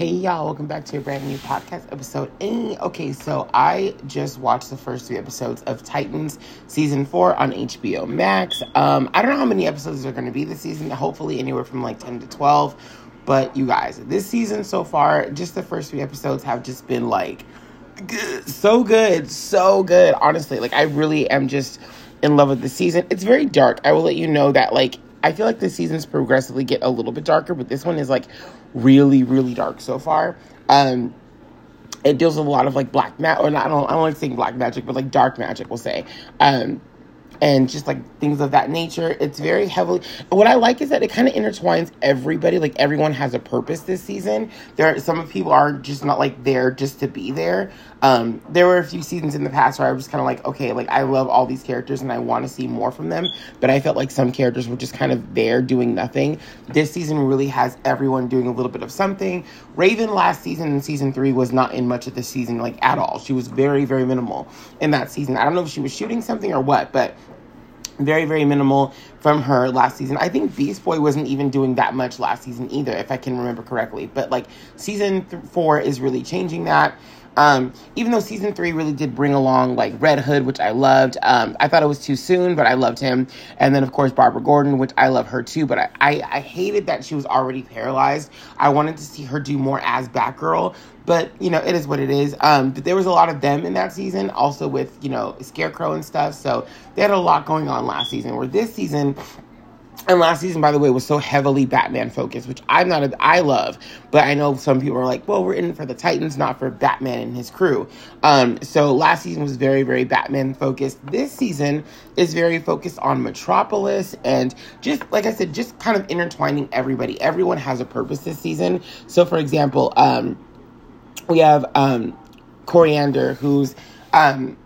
Hey y'all, welcome back to a brand new podcast episode. Okay, so I just watched the first three episodes of Titans season four on HBO Max. Um, I don't know how many episodes are going to be this season. Hopefully, anywhere from like ten to twelve. But you guys, this season so far, just the first three episodes have just been like so good, so good. Honestly, like I really am just in love with the season. It's very dark. I will let you know that like I feel like the seasons progressively get a little bit darker, but this one is like really, really dark so far. Um, it deals with a lot of like black magic, or not, I don't, I don't like saying black magic, but like dark magic, we'll say. Um, and just like things of that nature. It's very heavily. What I like is that it kind of intertwines everybody. Like everyone has a purpose this season. There, are, some of people are just not like there just to be there. Um, there were a few seasons in the past where I was kind of like, okay, like I love all these characters and I want to see more from them, but I felt like some characters were just kind of there doing nothing. This season really has everyone doing a little bit of something. Raven last season in season three was not in much of the season like at all. She was very very minimal in that season. I don't know if she was shooting something or what, but very very minimal from her last season i think beast boy wasn't even doing that much last season either if i can remember correctly but like season th- four is really changing that um, even though season three really did bring along like Red Hood, which I loved. Um, I thought it was too soon, but I loved him. And then of course Barbara Gordon, which I love her too. But I, I, I hated that she was already paralyzed. I wanted to see her do more as Batgirl. But you know, it is what it is. Um, but there was a lot of them in that season, also with you know Scarecrow and stuff. So they had a lot going on last season. Where this season, and last season, by the way, was so heavily Batman focused, which I'm not, a, I love, but I know some people are like, well, we're in for the Titans, not for Batman and his crew. Um, so last season was very, very Batman focused. This season is very focused on Metropolis and just, like I said, just kind of intertwining everybody. Everyone has a purpose this season. So, for example, um, we have um, Koriand'r, who's um,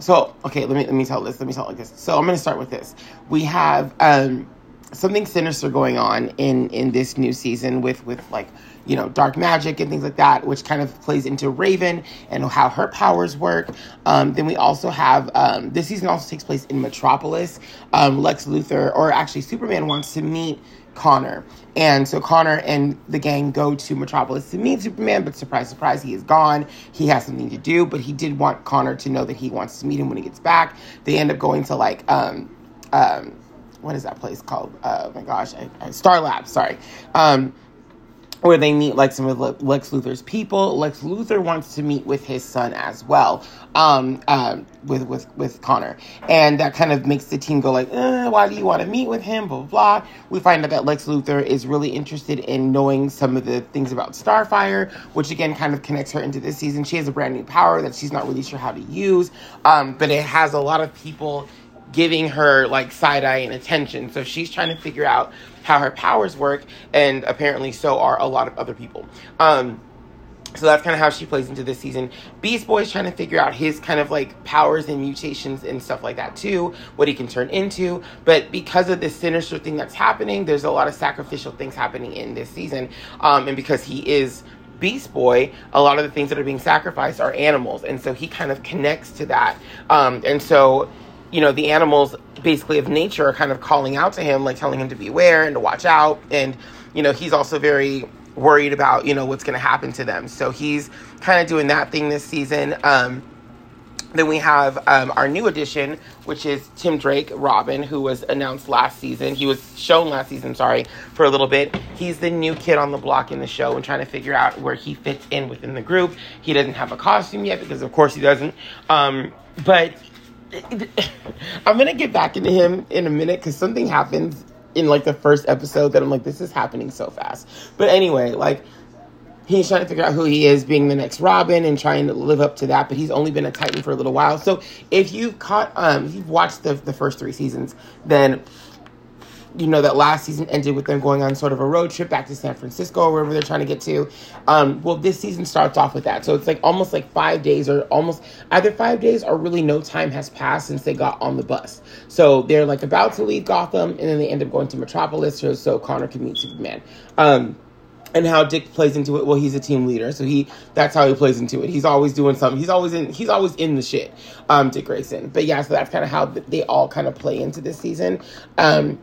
so okay. Let me let me tell this. Let me tell like this. So I'm gonna start with this. We have um, something sinister going on in in this new season with with like you know dark magic and things like that which kind of plays into raven and how her powers work um, then we also have um, this season also takes place in metropolis um, lex luthor or actually superman wants to meet Connor. And so Connor and the gang go to Metropolis to meet Superman, but surprise, surprise, he is gone. He has something to do, but he did want Connor to know that he wants to meet him when he gets back. They end up going to like um um what is that place called? Oh my gosh, I, I, Star Labs. Sorry. Um, where they meet like some of Lex Luthor's people. Lex Luthor wants to meet with his son as well, um, um, with with with Connor, and that kind of makes the team go like, eh, "Why do you want to meet with him?" Blah blah blah. We find out that Lex Luthor is really interested in knowing some of the things about Starfire, which again kind of connects her into this season. She has a brand new power that she's not really sure how to use, um, but it has a lot of people giving her like side eye and attention. So she's trying to figure out how her powers work, and apparently so are a lot of other people. Um, so that's kind of how she plays into this season. Beast Boy's trying to figure out his kind of like powers and mutations and stuff like that too, what he can turn into. But because of this sinister thing that's happening, there's a lot of sacrificial things happening in this season. Um, and because he is Beast Boy, a lot of the things that are being sacrificed are animals. And so he kind of connects to that. Um, and so you know, the animals basically of nature are kind of calling out to him, like telling him to beware and to watch out. And, you know, he's also very worried about, you know, what's going to happen to them. So he's kind of doing that thing this season. Um, then we have um, our new addition, which is Tim Drake, Robin, who was announced last season. He was shown last season, sorry, for a little bit. He's the new kid on the block in the show and trying to figure out where he fits in within the group. He doesn't have a costume yet because, of course, he doesn't. Um, but I'm gonna get back into him in a minute because something happens in like the first episode that I'm like, this is happening so fast. But anyway, like he's trying to figure out who he is, being the next Robin, and trying to live up to that. But he's only been a Titan for a little while. So if you've caught, um, you've watched the the first three seasons, then you know that last season ended with them going on sort of a road trip back to San Francisco or wherever they're trying to get to. Um, well, this season starts off with that, so it's like almost like five days or almost either five days or really no time has passed since they got on the bus. So they're like about to leave Gotham, and then they end up going to Metropolis so, Connor can meet Superman. Um, and how Dick plays into it. Well, he's a team leader, so he that's how he plays into it. He's always doing something. He's always in. He's always in the shit. Um, Dick Grayson. But yeah, so that's kind of how they all kind of play into this season. Um,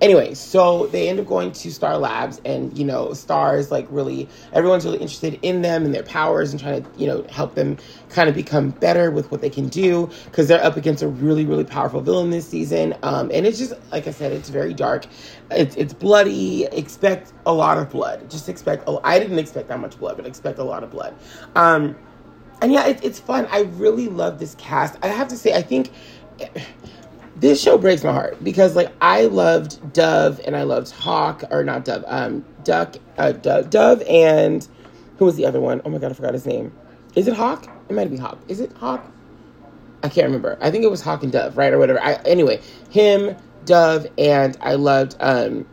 anyway, so they end up going to Star Labs, and you know, stars like really everyone's really interested in them and their powers and trying to you know help them kind of become better with what they can do because they're up against a really really powerful villain this season. Um, and it's just like I said, it's very dark. It's it's bloody. Expect a lot of blood. Just expect. Oh, I didn't expect that much blood, but expect a lot of blood. Um, and yeah, it, it's fun. I really love this cast. I have to say, I think this show breaks my heart because like I loved Dove and I loved Hawk or not Dove, um, Duck, uh, Dove, Dove, and who was the other one? Oh my god, I forgot his name. Is it Hawk? It might be Hawk. Is it Hawk? I can't remember. I think it was Hawk and Dove, right, or whatever. I, anyway, him, Dove, and I loved um,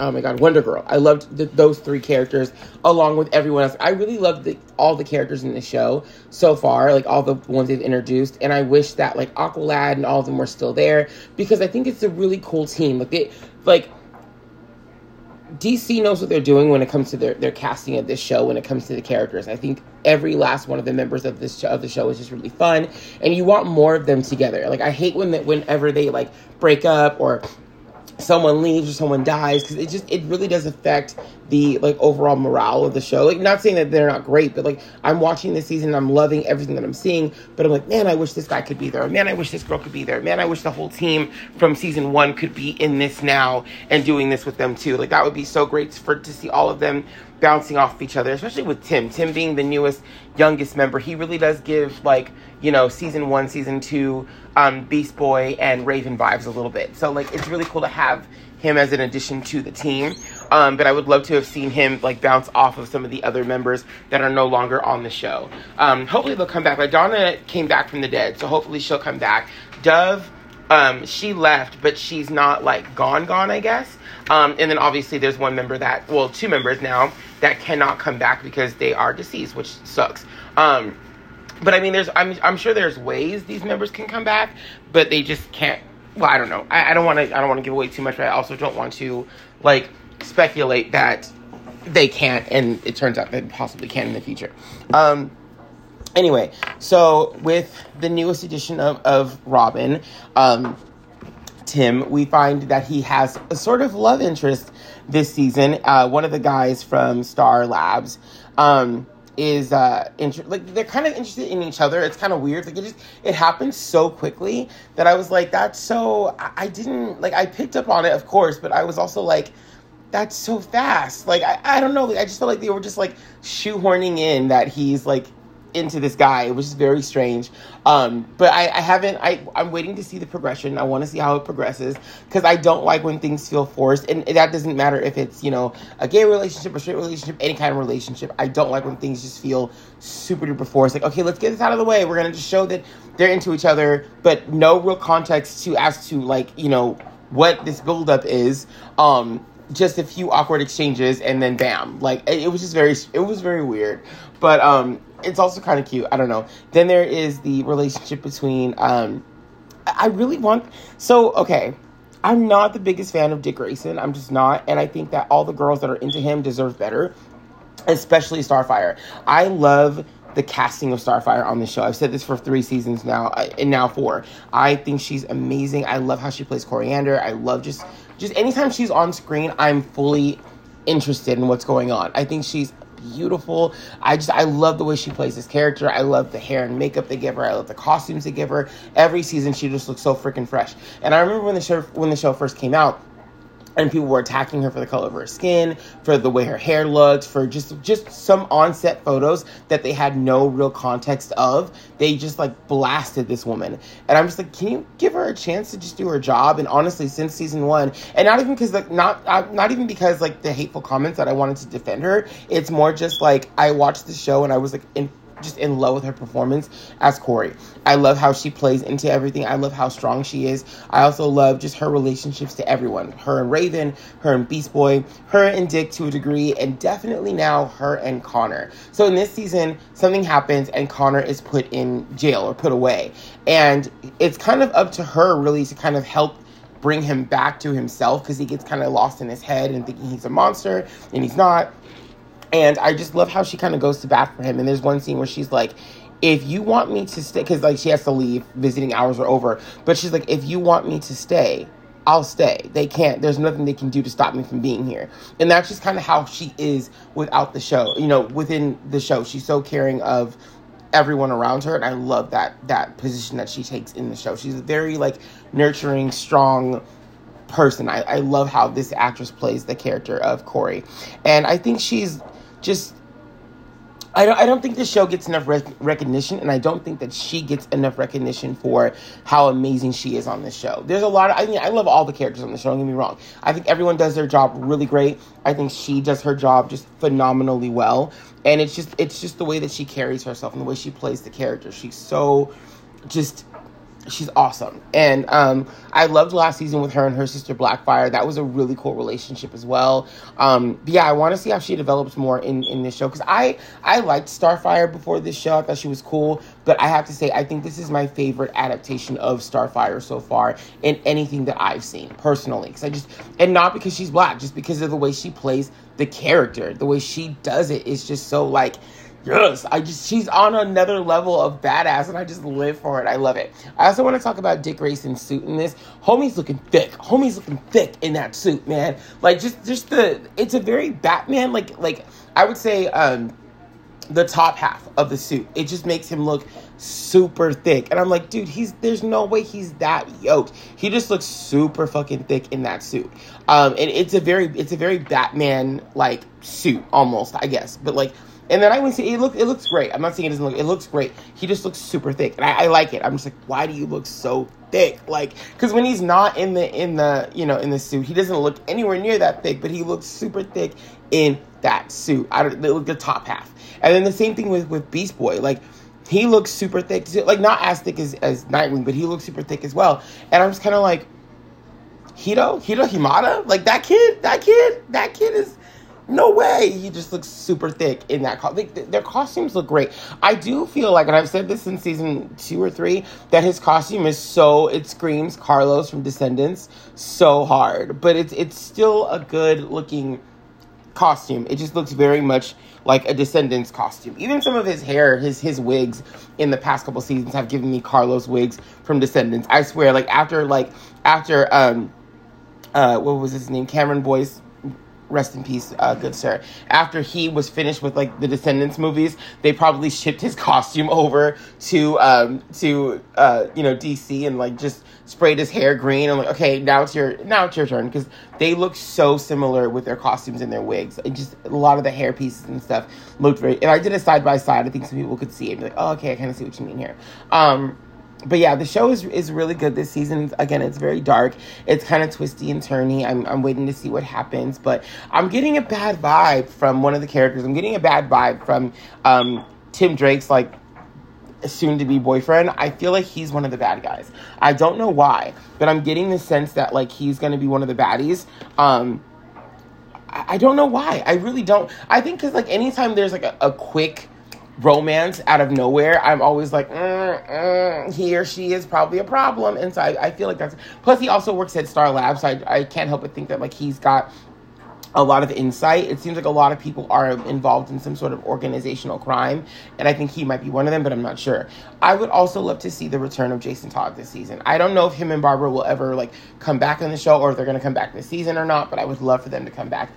oh my god, Wonder Girl. I loved the, those three characters along with everyone else. I really loved the, all the characters in the show so far, like all the ones they've introduced. And I wish that like Aqualad and all of them were still there because I think it's a really cool team. Like they, like DC knows what they're doing when it comes to their, their casting of this show. When it comes to the characters, I think every last one of the members of this show, of the show is just really fun, and you want more of them together. Like I hate when that whenever they like break up or someone leaves or someone dies because it just it really does affect the like overall morale of the show. Like not saying that they're not great but like i'm watching this season i'm loving everything that i'm seeing but i'm like man i wish this guy could be there. Man i wish this girl could be there. Man i wish the whole team from season one could be in this now and doing this with them too. Like that would be so great for to see all of them bouncing off each other especially with tim tim being the newest youngest member he really does give like you know season one season two um, Beast Boy and Raven vibes a little bit. So like it's really cool to have him as an addition to the team. Um, but I would love to have seen him like bounce off of some of the other members that are no longer on the show. Um, hopefully they'll come back. Like Donna came back from the dead, so hopefully she'll come back. Dove, um, she left, but she's not like gone, gone, I guess. Um, and then obviously there's one member that, well, two members now that cannot come back because they are deceased, which sucks. Um, but I mean, there's I'm I'm sure there's ways these members can come back, but they just can't. Well, I don't know. I, don't want to. I don't want to give away too much, but I also don't want to like speculate that they can't, and it turns out they possibly can in the future. Um. Anyway, so with the newest edition of of Robin, um, Tim, we find that he has a sort of love interest this season. Uh, one of the guys from Star Labs. Um, is uh inter- like they're kind of interested in each other. It's kind of weird. Like it just it happened so quickly that I was like, that's so I, I didn't like I picked up on it, of course, but I was also like, that's so fast. Like I, I don't know. Like, I just felt like they were just like shoehorning in that he's like into this guy. It was just very strange. Um, but I, I haven't. I I'm waiting to see the progression. I want to see how it progresses because I don't like when things feel forced, and that doesn't matter if it's you know a gay relationship, a straight relationship, any kind of relationship. I don't like when things just feel super duper forced. Like okay, let's get this out of the way. We're gonna just show that they're into each other, but no real context to as to like you know what this buildup is. Um, just a few awkward exchanges and then bam like it, it was just very it was very weird but um it's also kind of cute. I don't know. Then there is the relationship between. Um, I really want. So okay, I'm not the biggest fan of Dick Grayson. I'm just not, and I think that all the girls that are into him deserve better, especially Starfire. I love the casting of Starfire on the show. I've said this for three seasons now, uh, and now four. I think she's amazing. I love how she plays Koriand'r. I love just just anytime she's on screen, I'm fully interested in what's going on. I think she's beautiful. I just I love the way she plays this character. I love the hair and makeup they give her. I love the costumes they give her. Every season she just looks so freaking fresh. And I remember when the show when the show first came out, and people were attacking her for the color of her skin, for the way her hair looked, for just just some on-set photos that they had no real context of. They just like blasted this woman, and I'm just like, can you give her a chance to just do her job? And honestly, since season one, and not even because like not uh, not even because like the hateful comments that I wanted to defend her. It's more just like I watched the show and I was like in just in love with her performance as Kory. I love how she plays into everything. I love how strong she is. I also love just her relationships to everyone. Her and Raven, her and Beast Boy, her and Dick to a degree, and definitely now her and Connor. So in this season, something happens and Connor is put in jail or put away. And it's kind of up to her really to kind of help bring him back to himself because he gets kind of lost in his head and thinking he's a monster and he's not. And I just love how she kind of goes to bat for him. And there's one scene where she's like, if you want me to stay, because like she has to leave, visiting hours are over. But she's like, if you want me to stay, I'll stay. They can't, there's nothing they can do to stop me from being here. And that's just kind of how she is without the show, you know, within the show. She's so caring of everyone around her and I love that that position that she takes in the show. She's a very like nurturing, strong person. I, I love how this actress plays the character of Kory. And I think she's just I don't, I don't think the show gets enough rec- recognition, and I don't think that she gets enough recognition for how amazing she is on this show. There's a lot of, I mean, I love all the characters on the show, don't get me wrong. I think everyone does their job really great. I think she does her job just phenomenally well. And it's just, it's just the way that she carries herself and the way she plays the character. She's so just she's awesome. And um, I loved last season with her and her sister Blackfire. That was a really cool relationship as well. Um, but yeah, I want to see how she develops more in, in this show because I I liked Starfire before this show. I thought she was cool, but I have to say I think this is my favorite adaptation of Starfire so far in anything that I've seen personally. Because I just and not because she's black, just because of the way she plays the character, the way she does it is just so like Yes, I just she's on another level of badass, and I just live for it. I love it. I also want to talk about Dick Grayson's suit in this. Homie's looking thick. Homie's looking thick in that suit, man. Like just just the it's a very Batman like like I would say um the top half of the suit. It just makes him look super thick. And I'm like, dude, he's there's no way he's that yoked. He just looks super fucking thick in that suit. Um and it's a very it's a very Batman like suit almost, I guess. But like and then I went to it look it looks great. I'm not saying it doesn't look it looks great. He just looks super thick. And I, I like it. I'm just like, why do you look so thick? Like because when he's not in the in the you know in the suit, he doesn't look anywhere near that thick, but he looks super thick in that suit. I don't the, the top half. And then the same thing with with Beast Boy. Like he looks super thick, like not as thick as, as Nightwing, but he looks super thick as well. And I'm just kind of like, Hito, Hiro Hamada, like that kid, that kid, that kid is no way. He just looks super thick in that. Co- their costumes look great. I do feel like, and I've said this in season two or three, that his costume is so it screams Carlos from Descendants so hard, but it's it's still a good looking costume. It just looks very much like a Descendants costume. Even some of his hair, his his wigs in the past couple seasons have given me Carlos wigs from Descendants. I swear, like after like after um uh what was his name? Cameron Boyce rest in peace, uh, good sir. After he was finished with like the Descendants movies, they probably shipped his costume over to um, to uh, you know DC and like just sprayed his hair green. I'm like, okay, now it's your now it's your turn because they look so similar with their costumes and their wigs. And just a lot of the hair pieces and stuff looked very. And I did a side by side. I think some people could see it and be like, oh, okay, I kind of see what you mean here. Um, but yeah, the show is is really good this season. Again, it's very dark. It's kind of twisty and turny. I'm I'm waiting to see what happens, but I'm getting a bad vibe from one of the characters. I'm getting a bad vibe from um, Tim Drake's like soon to be boyfriend. I feel like he's one of the bad guys. I don't know why, but I'm getting the sense that like he's going to be one of the baddies. Um, I, I don't know why. I really don't. I think because like anytime there's like a, a quick romance out of nowhere, I'm always like, mm, mm, he or she is probably a problem. And so I, I feel like that's. Plus, he also works at Star Labs, so I, I can't help but think that like he's got a lot of insight. It seems like a lot of people are involved in some sort of organizational crime, and I think he might be one of them, but I'm not sure. I would also love to see the return of Jason Todd this season. I don't know if him and Barbara will ever like come back on the show or if they're going to come back this season or not, but I would love for them to come back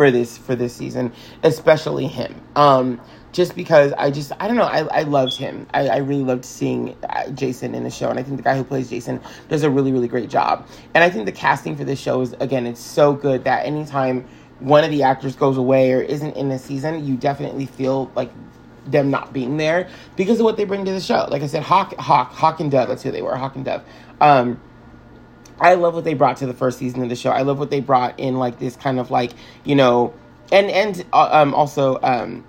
for this for this season, especially him. Um, just because I just I don't know I, I loved him. I, I really loved seeing uh, Jason in the show and I think the guy who plays Jason does a really really great job. And I think the casting for this show is again it's so good that anytime one of the actors goes away or isn't in the season you definitely feel like them not being there because of what they bring to the show. Like I said Hawk Hawk Hawk and Dove that's who they were Hawk and Dove. Um, I love what they brought to the first season of the show. I love what they brought in like this kind of like you know and and uh, um, also um,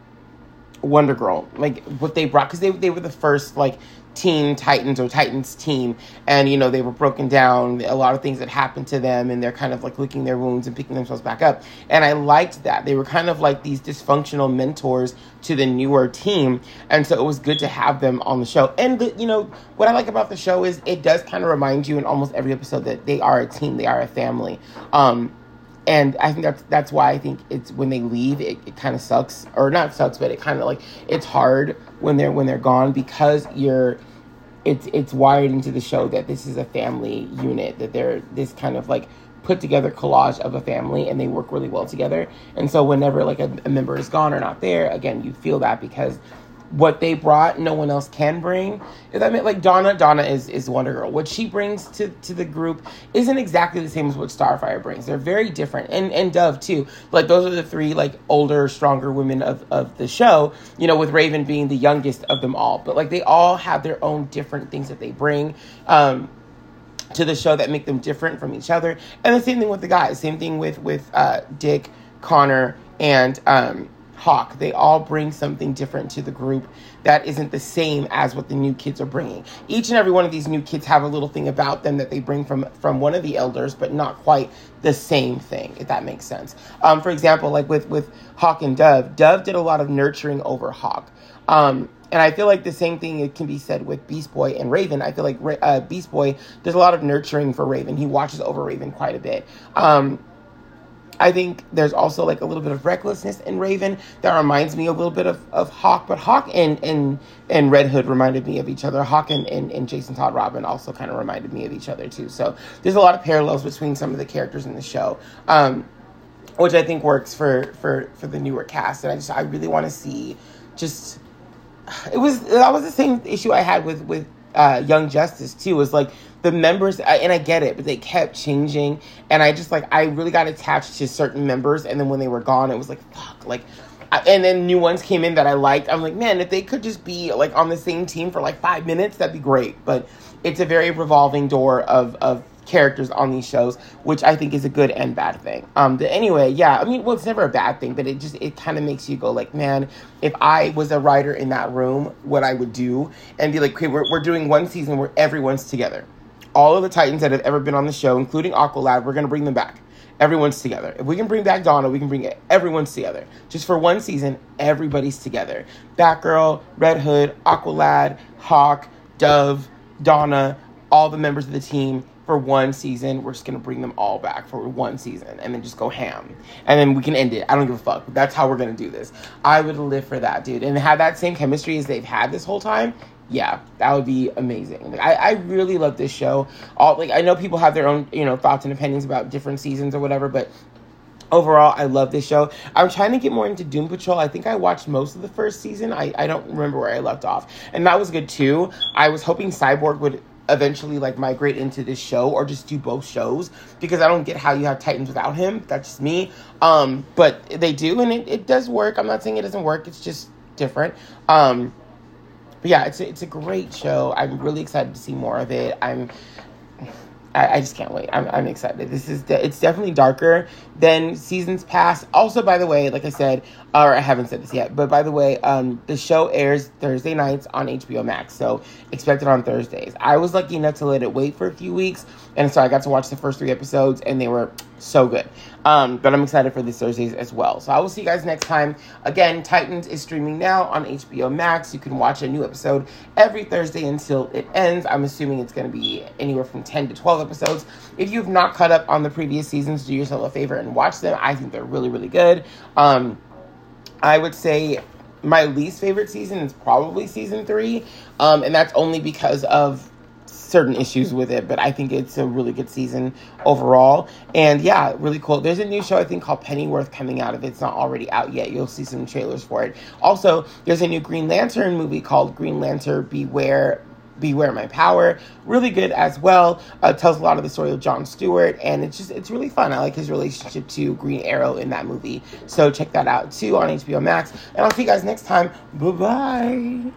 Wonder Girl, like what they brought, because they they were the first like teen Titans or Titans team, and you know they were broken down. A lot of things that happened to them, and they're kind of like licking their wounds and picking themselves back up. And I liked that they were kind of like these dysfunctional mentors to the newer team, and so it was good to have them on the show. And the, you know what I like about the show is it does kind of remind you in almost every episode that they are a team, they are a family. Um, and I think that's that's why I think it's when they leave, it, it kind of sucks, or not sucks, but it kind of like it's hard when they're when they're gone because you're it's it's wired into the show that this is a family unit that they're this kind of like put together collage of a family and they work really well together. And so whenever like a, a member is gone or not there again you feel that because what they brought no one else can bring if that like donna donna is is wonder girl. What she brings to to the group isn't exactly the same as what starfire brings. They're very different. And and dove too. Like those are the three like older stronger women of of the show you know with raven being the youngest of them all. But like they all have their own different things that they bring um to the show that make them different from each other. And the same thing with the guys. Same thing with with uh dick connor and um Hawk. They all bring something different to the group that isn't the same as what the new kids are bringing. Each and every one of these new kids have a little thing about them that they bring from from one of the elders, but not quite the same thing. If that makes sense. Um, for example, like with with Hawk and Dove, Dove did a lot of nurturing over Hawk. Um, and I feel like the same thing can be said with Beast Boy and Raven. I feel like uh, Beast Boy does a lot of nurturing for Raven. He watches over Raven quite a bit. Um, I think there's also like a little bit of recklessness in Raven that reminds me a little bit of, of Hawk, but Hawk and, and and Red Hood reminded me of each other. Hawk and, and, and Jason Todd Robin also kind of reminded me of each other too. So there's a lot of parallels between some of the characters in the show. Um, which I think works for, for, for the newer cast. And I just I really want to see just it was that was the same issue I had with with uh, Young Justice too. Was like the members, and I get it, but they kept changing, and I just like I really got attached to certain members, and then when they were gone, it was like fuck, like. And then new ones came in that I liked. I'm like, man, if they could just be like on the same team for like five minutes, that'd be great. But it's a very revolving door of of characters on these shows, which I think is a good and bad thing. Um, but anyway, yeah, I mean, well, it's never a bad thing, but it just it kind of makes you go like, man, if I was a writer in that room, what I would do and be like, okay, we're we're doing one season where everyone's together. All of the Titans that have ever been on the show, including Aqualad, we're gonna bring them back. Everyone's together. If we can bring back Donna, we can bring it. Everyone's together. Just for one season, everybody's together. Batgirl, Red Hood, Aqualad, Hawk, Dove, Donna, all the members of the team for one season. We're just gonna bring them all back for one season and then just go ham. And then we can end it. I don't give a fuck. That's how we're gonna do this. I would live for that, dude. And have that same chemistry as they've had this whole time. Yeah, that would be amazing. Like, I, I really love this show. All like I know people have their own, you know, thoughts and opinions about different seasons or whatever, but overall i love this show i'm trying to get more into doom patrol i think i watched most of the first season i, I don't remember where i left off and that was good too i was hoping cyborg would eventually like migrate into this show or just do both shows because I don't get how you have Titans without him. That's just me. Um, but they do and it, it does work. I'm not saying it doesn't work, it's just different. Um, but yeah, it's a, it's a great show. I'm really excited to see more of it. I'm I, I just can't wait. I'm, I'm excited. This is de- it's definitely darker than seasons past. Also, by the way, like I said, or I haven't said this yet, but by the way, um, the show airs Thursday nights on HBO Max, so expect it on Thursdays. I was lucky enough to let it wait for a few weeks, and so I got to watch the first three episodes, and they were so good. Um, but I'm excited for this Thursdays as well. So I will see you guys next time. Again, Titans is streaming now on HBO Max. You can watch a new episode every Thursday until it ends. I'm assuming it's going to be anywhere from 10 to 12 episodes. If you've not caught up on the previous seasons, do yourself a favor and watch them. I think they're really, really good. Um, I would say my least favorite season is probably season three, um, and that's only because of certain issues with it, but I think it's a really good season overall. And yeah, really cool. There's a new show I think called Pennyworth coming out. If it's not already out yet, you'll see some trailers for it. Also, there's a new Green Lantern movie called Green Lantern Beware Beware My Power. Really good as well. Uh, tells a lot of the story of John Stewart, and it's just it's really fun. I like his relationship to Green Arrow in that movie. So check that out too on HBO Max. And I'll see you guys next time. Bye bye.